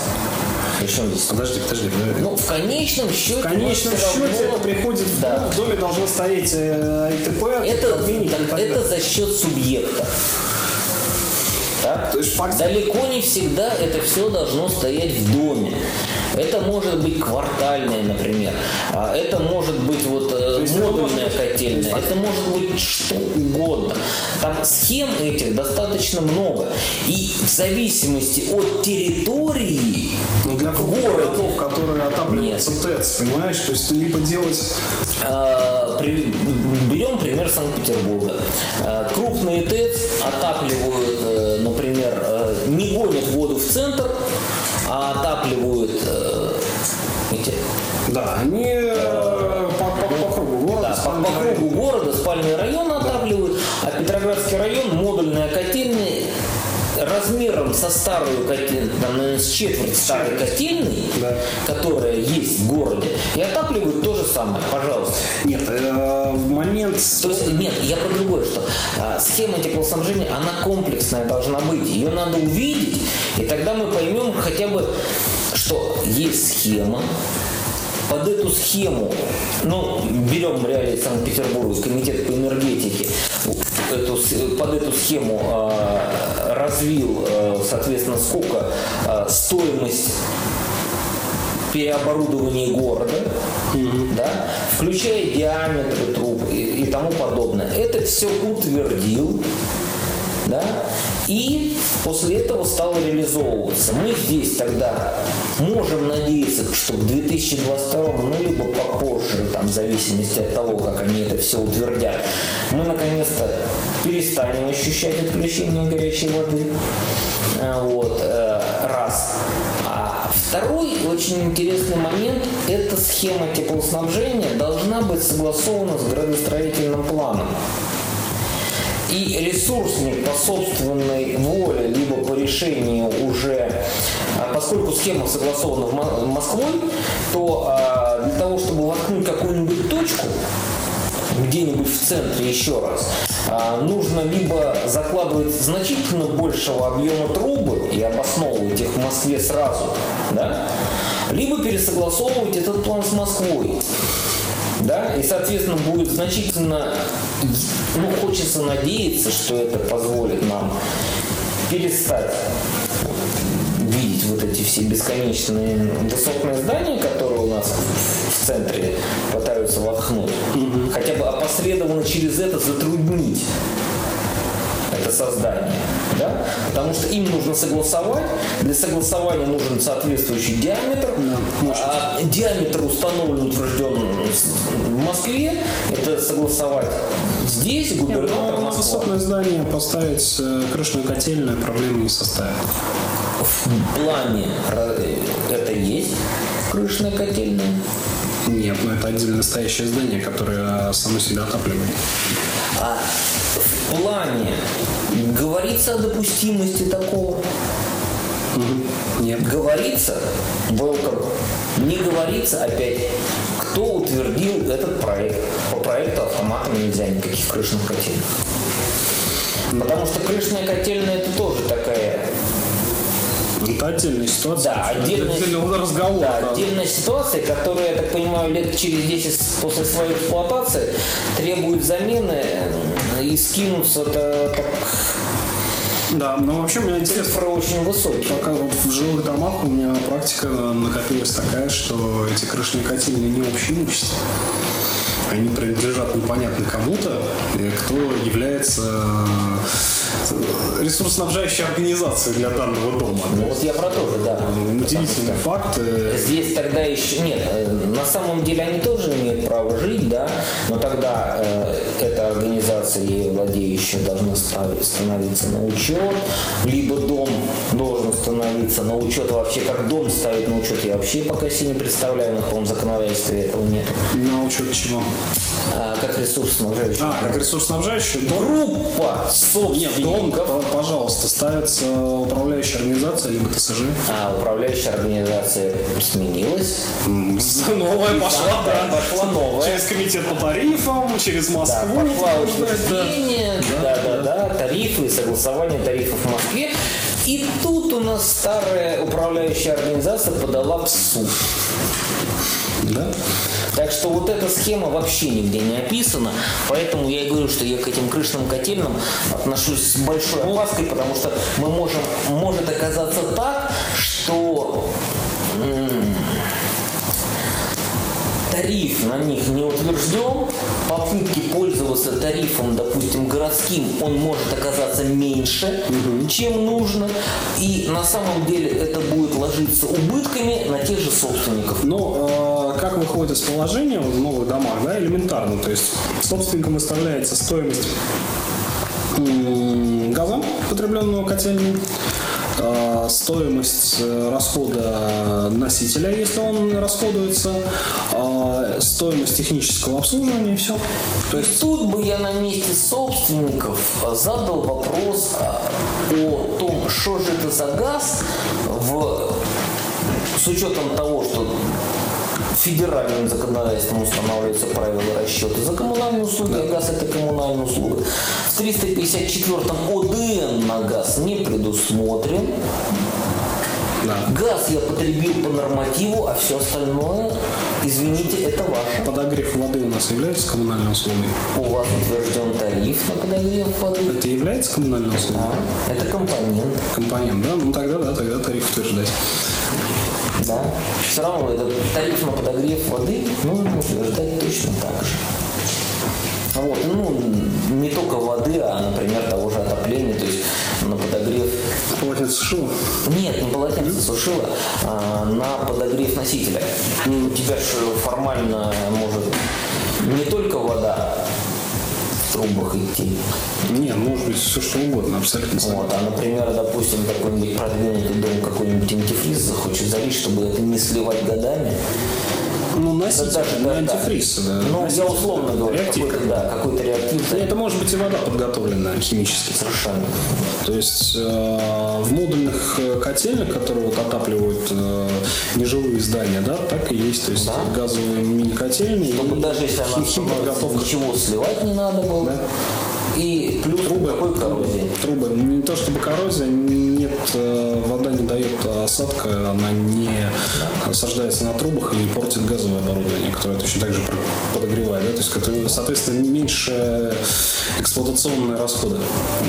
Причем здесь? Подожди, подожди. подожди. Ну, в конечном счете... В конечном счете равно... это приходит да. в доме должно стоять э, ИТП, это, это, это за счет субъекта. Так? То есть, факт... Далеко не всегда это все должно стоять в доме. Это может быть квартальная, например. А это может быть вот э, модульная котельная. Это может быть что угодно. Там схем этих достаточно много. И в зависимости от территории ну, для городов, которые отапливаются ТЭЦ, понимаешь? То есть либо делать... А, при, берем пример Санкт-Петербурга. А, крупные ТЭЦ отапливают, э, например, э, не гонят воду в центр, а отапливают э, эти. Да, они э, по, по, по кругу города. Да, по, по кругу города спальные районы отапливают, а Петроградский район размером со старую котельную, там, наверное, с четверть старой котельной, да. которая есть в городе, и отапливают то же самое, пожалуйста. Нет, э, в момент... То есть, нет, я про другое, что э, схема теплоснабжения, она комплексная должна быть, ее надо увидеть, и тогда мы поймем хотя бы, что есть схема, под эту схему, ну, берем реалии Санкт-Петербурга, комитет по энергетике, эту, под эту схему э, развил, э, соответственно, сколько э, стоимость переоборудования города, mm-hmm. да, включая диаметры труб и, и тому подобное. Это все утвердил, да, и после этого стало реализовываться. Мы здесь тогда можем надеяться, что к 2022, ну либо попозже, там, в зависимости от того, как они это все утвердят, мы наконец-то перестанем ощущать отключение горячей воды. А, вот, э, раз. А второй очень интересный момент – это схема теплоснабжения должна быть согласована с градостроительным планом и ресурсник по собственной воле, либо по решению уже, а, поскольку схема согласована в Москвой, то а, для того, чтобы воткнуть какую-нибудь точку, где-нибудь в центре еще раз, а, нужно либо закладывать значительно большего объема трубы и обосновывать их в Москве сразу, да, либо пересогласовывать этот план с Москвой. Да, и, соответственно, будет значительно, ну, хочется надеяться, что это позволит нам перестать видеть вот эти все бесконечные высотные здания, которые у нас в центре пытаются воткнуть. Хотя бы опосредованно через это затруднить это создание. Да? Потому что им нужно согласовать. Для согласования нужен соответствующий диаметр. а диаметр установлен, утвержден в Москве. Это согласовать здесь, губернатор Но на Москвы. высотное здание поставить э, крышную котельную проблемы не составит. В плане ра- это есть крышная котельная. Нет, но это отдельно настоящее здание, которое само себя отапливает. А в плане говорится о допустимости такого? Нет. Говорится, welcome. Не говорится опять, кто утвердил этот проект. По проекту автоматом нельзя никаких крышных котельных. Потому что крышная котельная это тоже такая Это отдельная ситуация. Да, отдельная, Отдельный разговор. да, да. отдельная ситуация, которая, я так понимаю, лет через 10 после своей эксплуатации требует замены и скинуться это так, Да, но вообще у меня интересно, цифры очень высокие. пока вот в жилых домах у меня практика накопилась такая, что эти крышные котельные не общее имущество. Они принадлежат непонятно кому-то, э, кто является э, ресурсоснабжающей организацией для данного дома. Ну, вот я про то же, да. Удивительный факт. э, Здесь тогда еще нет. э, На самом деле они тоже имеют право жить, да, но тогда э, эта организация, ей владеющая, должна становиться на учет, либо дом должен становиться на учет вообще, как дом ставить на учет, я вообще пока себе не представляю, на каком законодательстве этого нет. На учет чего? А, как ресурсоснабжающий. А, как ресурсоснабжающий. Группа Нет, дом, пожалуйста, ставится управляющая организация, либо ТСЖ. А управляющая организация сменилась. Новая пошла, Да, пошла новая. Через комитет по тарифам, через Да, Москву. пошла да. учреждение, да, да, да, тарифы, согласование тарифов в Москве. И тут у нас старая управляющая организация подала в суд. Да? Так что вот эта схема вообще нигде не описана, поэтому я и говорю, что я к этим крышным котельным отношусь с большой опаской, потому что мы можем, может оказаться так, что тариф на них не утвержден, попытки пользоваться тарифом, допустим, городским, он может оказаться меньше, чем нужно, и на самом деле это будет ложиться убытками на тех же собственников. Ну, э, как выходит из положения в новых домах, да, элементарно. То есть собственникам выставляется стоимость газа, потребленного котельной, э, стоимость э, расхода носителя, если он расходуется, э, стоимость технического обслуживания и все. То есть Тут бы я на месте собственников задал вопрос а, о том, что же это за газ в, с учетом того, что федеральным законодательством устанавливаются правила расчета за коммунальные услуги, а газ это коммунальная услуга. В 354-м ОДН на газ не предусмотрен. да. Газ я потребил по нормативу, а все остальное, извините, это ваше. подогрев воды у нас является коммунальной услугой. У вас утвержден тариф на подогрев воды. Это является коммунальной услугой? Да, это компонент. Компонент, да? Ну тогда да, тогда тариф утверждать. Да. Все равно этот тариф на подогрев воды нужно утверждать точно так же. Вот, ну, не только воды, а, например, того же отопления, то есть на подогрев Полотенце сушило? Нет, не полотенце сушила, а на подогрев носителя. У тебя же формально может не только вода трубах идти. Не, может быть все что угодно, абсолютно. Вот, а, например, допустим, какой-нибудь продвинутый дом какой-нибудь антифриз захочет залить, чтобы это не сливать годами. Ну, Да носитель, не да, да. антифриз. да. Ну, я условно говорю, Реактив. какой-то, да, какой-то реактив. Это может быть и вода подготовленная химически. Совершенно. То есть э, в модульных котельных, которые вот отапливают э, нежилые здания, да, так и есть. То есть Да. газовые мини-котельные. Чтобы даже если она хим- ничего сливать не надо было. Да. И плюс Трубы, какой коррозии. трубы. Не то чтобы коррозия, нет, э, вода не дает осадка, она не осаждается на трубах и портит газовое оборудование, которое точно так же подогревает. Да? То есть, соответственно, меньше эксплуатационные расходы.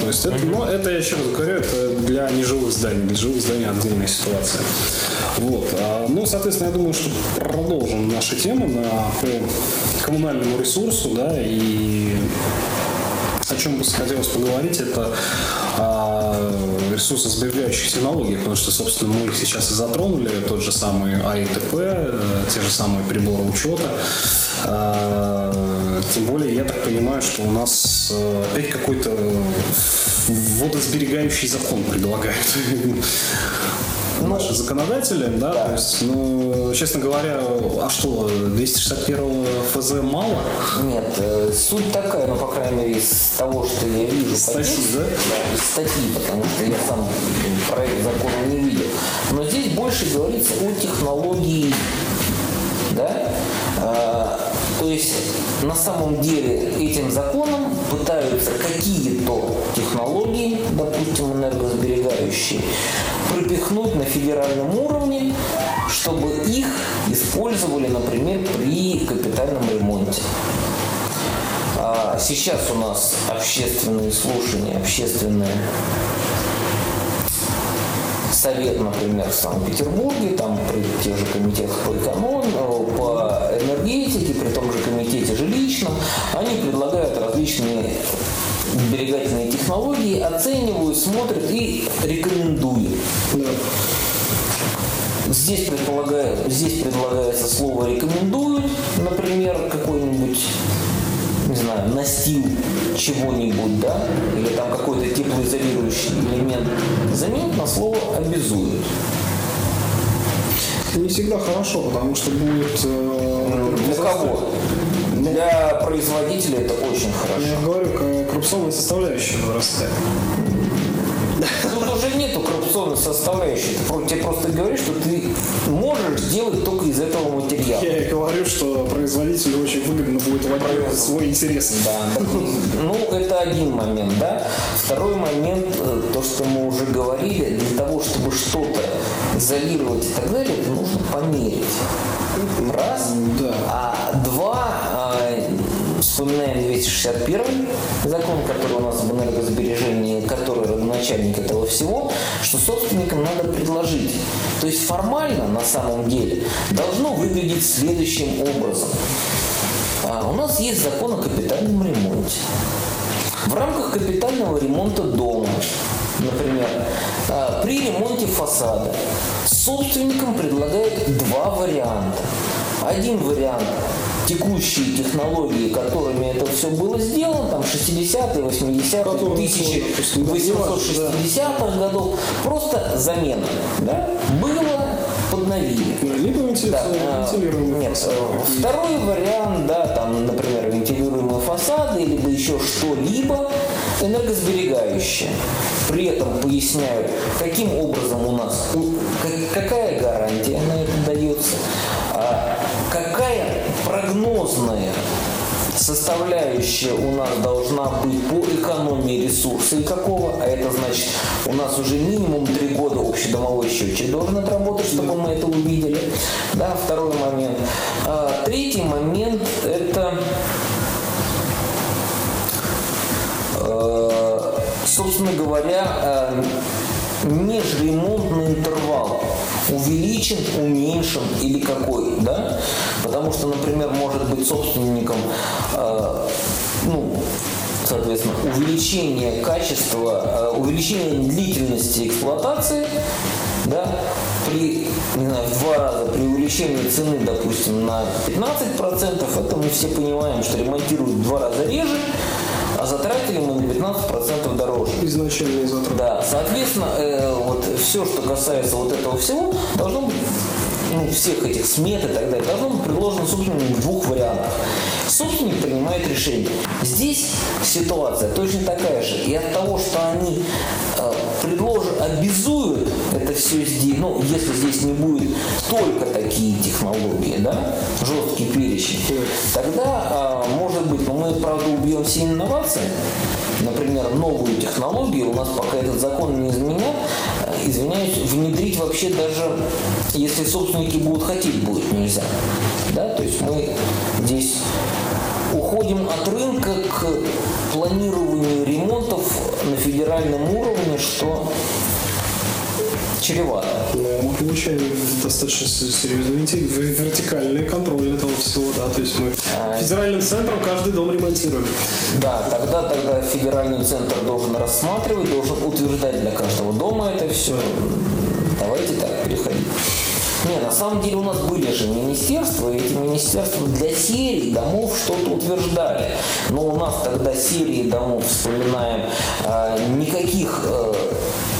То есть, это, но это, я еще раз говорю, это для нежилых зданий. Для жилых зданий отдельная ситуация. Вот. А, ну, соответственно, я думаю, что продолжим наши темы на, по коммунальному ресурсу, да, и о чем бы хотелось поговорить, это о ресурсосберегающих технологиях, потому что, собственно, мы их сейчас и затронули, тот же самый АИТП, э, те же самые приборы учета. А, Тем более, я так понимаю, что у нас э, опять какой-то водосберегающий закон предлагают наши законодатели, да, то есть, ну, честно говоря, а что, 261 ФЗ мало? Нет, э, суть такая, ну, по крайней мере, из того, что я вижу. Статьи, да? из статьи, потому что я сам проект закона не видел. Но здесь больше говорится о технологии, да? То есть на самом деле этим законом пытаются какие-то технологии, допустим, энергосберегающие, пропихнуть на федеральном уровне, чтобы их использовали, например, при капитальном ремонте. А Сейчас у нас общественные слушания, общественные совет, например, в Санкт-Петербурге, там при тех же комитетах по экономике, по энергетике, при том же комитете жилищном, они предлагают различные сберегательные технологии, оценивают, смотрят и рекомендуют. Здесь, предполагаю, здесь предлагается слово «рекомендуют», например, какой-нибудь, знаю, настил чего-нибудь, да, или там какой-то теплоизолирующий элемент заменить на слово «обязуют». Не всегда хорошо, потому что будет... э, Для кого? Для производителя это очень хорошо. Я говорю, коррупционная составляющая возрастает. Ты про- тебе просто говоришь, что ты можешь сделать только из этого материала. Я и говорю, что производителю очень выгодно будет лоббировать свой интерес. Да, ну это один момент, да. Второй момент, э, то, что мы уже говорили, для того, чтобы что-то изолировать и так далее, нужно померить. Раз. Да. А два, э, вспоминаем 261 закон, который у нас об энергосбережении, который родоначальник этого всего, что собственникам надо предложить. То есть формально, на самом деле, должно выглядеть следующим образом. А, У нас есть закон о капитальном ремонте. В рамках капитального ремонта дома, например, а, при ремонте фасада собственникам предлагают два варианта. Один вариант текущие технологии, которыми это все было сделано, там 60-е, 80-е, Которые, допустим, 1860-х годов, просто замена. Да? Было, подновили. Либо вентиля- Да, э, вентилируемый нет, э, второй вариант, да, там, например, вентилируемые фасады, либо еще что-либо энергосберегающее. При этом поясняют, каким образом у нас, какая гарантия на это дается, а прогнозная составляющая у нас должна быть по экономии ресурса и какого, а это значит, у нас уже минимум три года общедомовой счетчик должен отработать, чтобы мы это увидели. Да, второй момент. А, третий момент – это э, собственно говоря, э, межремонтный интервал увеличен, уменьшен или какой, да? Потому что, например, может быть собственником, э, ну, соответственно, увеличение качества, э, увеличение длительности эксплуатации, да, при, не знаю, в два раза, при увеличении цены, допустим, на 15%, это мы все понимаем, что ремонтируют в два раза реже, а затратили мы на 15% дороже. Изначальные затраты. Да, соответственно, э, вот все, что касается вот этого всего, должно быть ну, всех этих смет и так далее, должно быть предложено собственником в двух вариантах. Собственник принимает решение. Здесь ситуация точно такая же. И от того, что они э, обязуют это все здесь, ну, если здесь не будет только такие технологии, да, жесткий перечень, тогда, а, может быть, но мы, правда, убьем все инновации, например, новую технологию, у нас пока этот закон не изменят, извиняюсь, внедрить вообще даже, если собственники будут хотеть, будет нельзя. Да? То есть мы здесь уходим от рынка к планированию ремонтов на федеральном уровне, что чревато. Но мы получаем достаточно серьезный вертикальный контроль этого всего, да, то есть мы а... федеральным центром каждый дом ремонтируем. Да, тогда, тогда федеральный центр должен рассматривать, должен утверждать для каждого дома это все. Давайте так переходить. Не, на самом деле у нас были же министерства, и эти министерства для серии домов что-то утверждали. Но у нас тогда серии домов, вспоминаем, а, никаких э,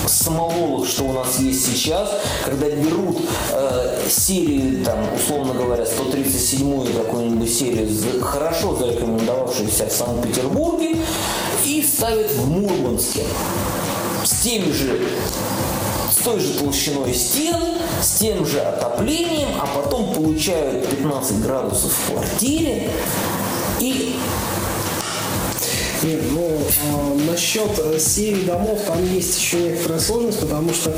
самоволок, что у нас есть сейчас, когда берут э, серию, там, условно говоря, 137-ю какую-нибудь серию, хорошо зарекомендовавшуюся в Санкт-Петербурге, и ставят в Мурманске с теми же той же толщиной стен, с тем же отоплением, а потом получают 15 градусов в квартире и нет, ну, э, насчет серии домов там есть еще некоторая сложность, потому что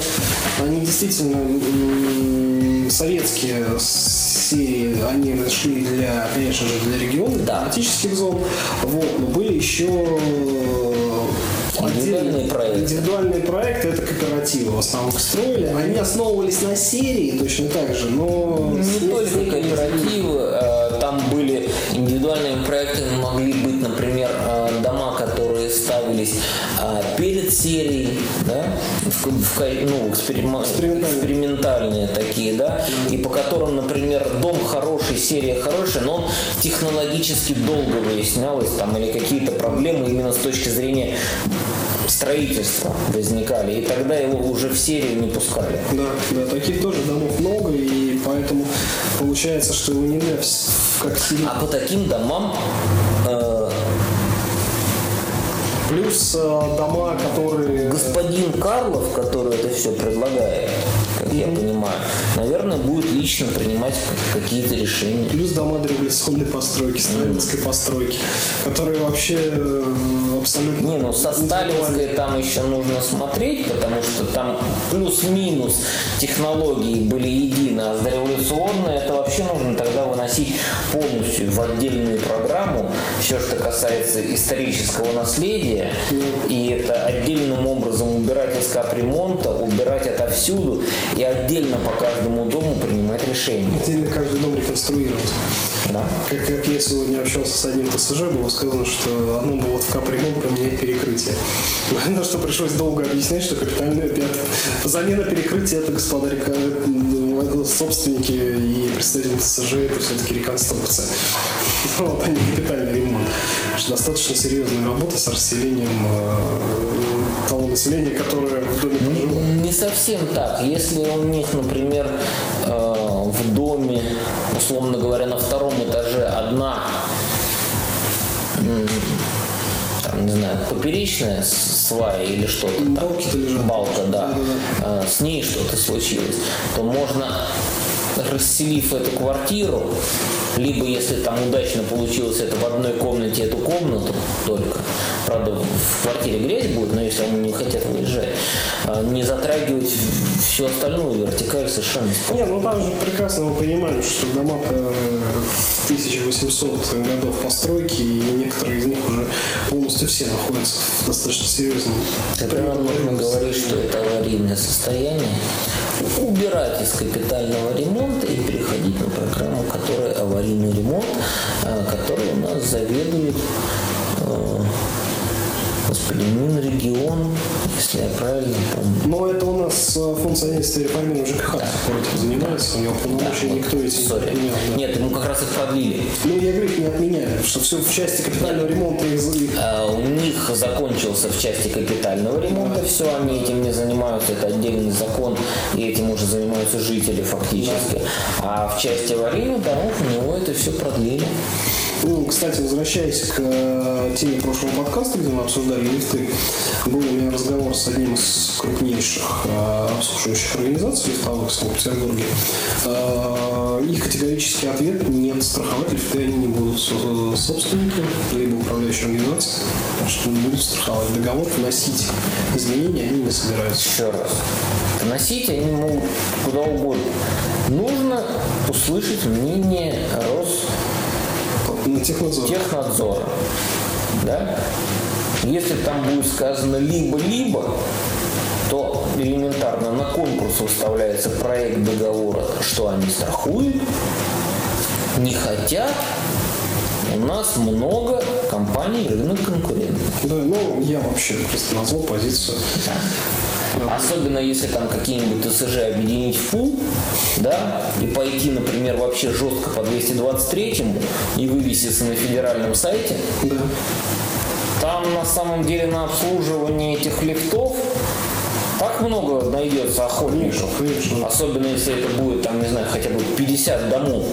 они действительно э, советские серии, они шли для, конечно же, для регионов, да. тематических зон, вот, но были еще Индивидуальные проекты. Индивидуальные проекты это кооперативы в основном строили. Они основывались на серии точно так же, но... Не только кооперативы, а, там были индивидуальными проектами, могли серией, да, в, в, ну, эксперим... экспериментальные такие, да, и по которым, например, дом хороший, серия хорошая, но он технологически долго выяснялось, там, или какие-то проблемы именно с точки зрения строительства возникали, и тогда его уже в серию не пускали. Да, да, таких тоже домов много, и поэтому получается, что его нельзя как серию. А по таким домам Плюс э, дома, которые... Господин Карлов, который это все предлагает, как я понимаю, наверное, будет лично принимать какие-то решения. Плюс дома дореволюционной постройки, сталинской постройки, которые вообще э, абсолютно... Не, ну со сталинской там еще нужно смотреть, потому что там плюс-минус технологии были едины, а с дореволюционной это вообще нужно тогда выносить полностью в отдельную программу, все, что касается исторического наследия, и это отдельным образом убирать из капремонта, убирать отовсюду и отдельно по каждому дому принимать решения. Отдельно каждый дом реконструировать. Да. Как, как я сегодня общался с одним ТСЖ, было сказано, что одно было в капремонт поменять перекрытие. На что пришлось долго объяснять, что капитальная замена перекрытия это, господа река, собственники и представители ТСЖ это все-таки реконструкция. Вот, а не капитальный ремонт. Достаточно серьезная работа с расселением э, того населения, которое в доме прожило. Не совсем так. Если у них, например, э, в доме, условно говоря, на втором этаже одна там, не знаю, поперечная свая или что-то. Лежат. Балка, да. А, с ней что-то случилось, то можно расселив эту квартиру, либо если там удачно получилось это в одной комнате, эту комнату только, правда в квартире грязь будет, но если они не хотят выезжать, а, не затрагивать всю остальную вертикаль совершенно спокойно. Нет, ну там же прекрасно мы понимаем, что дома 1800 годов постройки, и некоторые из них уже полностью все находятся в достаточно серьезном... Это нам нужно говорить, что это аварийное состояние, убирать из капитального ремонта и переходить на программу, которая аварийный ремонт, а, который у нас заведует Господи, Минрегион, если я правильно помню. Но это у нас э, фонд содействия реформированию ЖКХ да. этим занимается, у него полномочия да, никто этим не отменял. Да. Нет, ему как раз их продлили. Ну, я говорю, их не отменяли, что все в части капитального ремонта их... А, у них закончился в части капитального ремонта, да. все, они этим не занимаются, это отдельный закон, и этим уже занимаются жители фактически. Да. А в части аварийных домов у него это все продлили. Ну, кстати, возвращаясь к э, теме прошлого подкаста, где мы обсуждали лифты, был у меня разговор с одним из крупнейших э, обслуживающих организаций лифтовых в Санкт-Петербурге. Э, их категорический ответ – нет, страховать лифты они не будут собственники, либо управляющие организации, что не будут страховать. Договор вносить изменения они не собираются. Еще раз. Вносить они могут куда угодно. Нужно услышать мнение На технадзор. Ростехнадзора. Да? Если там будет сказано либо-либо, то элементарно на конкурс выставляется проект договора, что они страхуют, не хотят, у нас много компаний рынок конкурентов. Да, ну я вообще просто назвал позицию. Особенно если там какие-нибудь ТСЖ объединить в пул, да, и пойти, например, вообще жестко по 223 и вывеситься на федеральном сайте, Да. там на самом деле на обслуживание этих лифтов так много найдется охотников. Конечно, конечно. Особенно если это будет, там, не знаю, хотя бы 50 домов.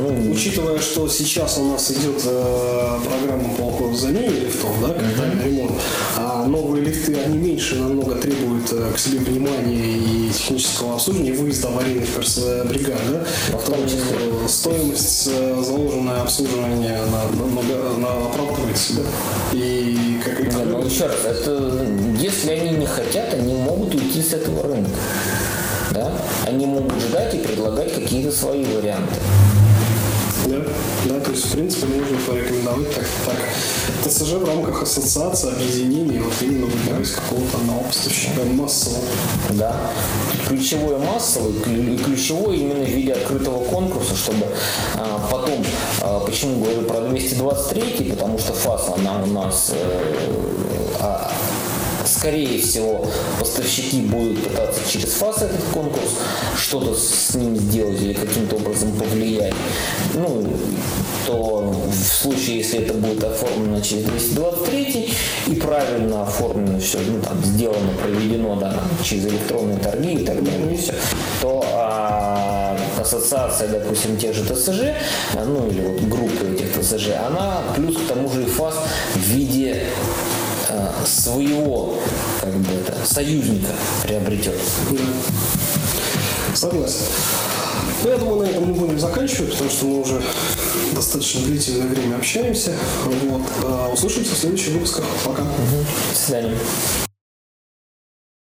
Ну, Учитывая, что сейчас у нас идет э, программа по замене лифтов, да, капитальный ремонт, а новые лифты, они меньше намного требуют э, к себе внимания и технического обслуживания, выезда аварийных бригад, да, в то том числе. э, стоимость э, заложенное обслуживание на, намного на, оправдывается, да, и как Не, ну еще раз, это если они не хотят, они могут уйти с этого рынка. Да? Они могут ждать и предлагать какие-то свои варианты. Да, то есть, в принципе, можно порекомендовать так, так ТСЖ в рамках ассоциации, объединений, вот именно выбирать какого-то одного поставщика массового. Да. Ключевое массовое ключевое именно в виде открытого конкурса, чтобы а, потом, а, почему говорю про 223, потому что ФАС, она у нас э, а, скорее всего, поставщики будут пытаться через ФАС этот конкурс что-то с ним сделать или каким-то образом повлиять. Ну, то в случае, если это будет оформлено через 223 и правильно оформлено все, ну, там, сделано, проведено, да, через электронные торги и так далее, все, то а, ассоциация, допустим, тех же ТСЖ, ну, или вот группы этих ТСЖ, она плюс к тому же и ФАС в виде своего как бы это, союзника приобретет. Да. Согласен. Ну, я думаю, на этом мы будем заканчивать, потому что мы уже достаточно длительное время общаемся. Вот. А, Услышимся в следующих выпусках. Пока. До свидания.